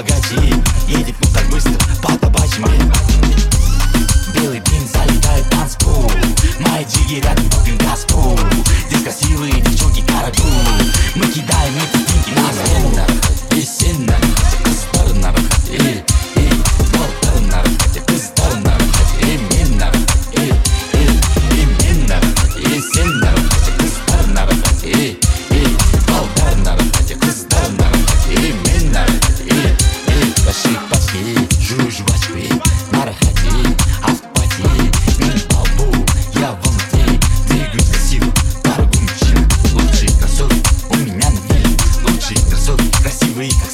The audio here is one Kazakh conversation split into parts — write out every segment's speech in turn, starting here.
богатей Едет, но так быстро, week.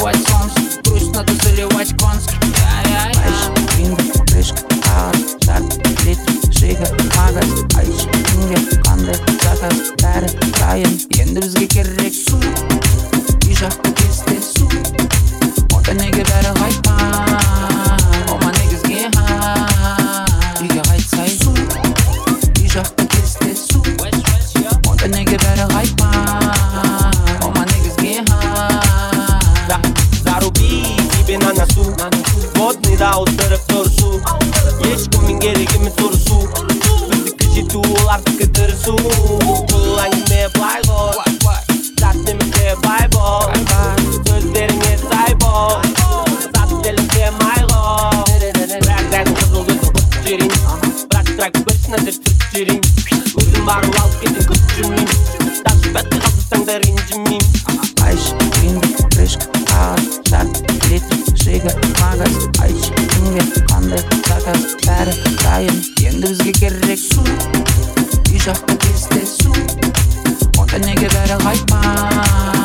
заливать Грусть надо заливать конский да су Еш ешкімнің керек емес өрі су Бізді ұрысу біздікі жету олардікі су бұл әңгіме бай бол зат бай бол сөздеріңе сай бол зат делікке май ғой бәрін қызыл көз құрт жерін бірақ тұрақ бір нәзір түрт жерін өзім барып алып кетін күт жүрмеймін тасып бәтті қалдырсаң да ренжімеймін quiere su y yo hasta que esté su, o tiene que dar.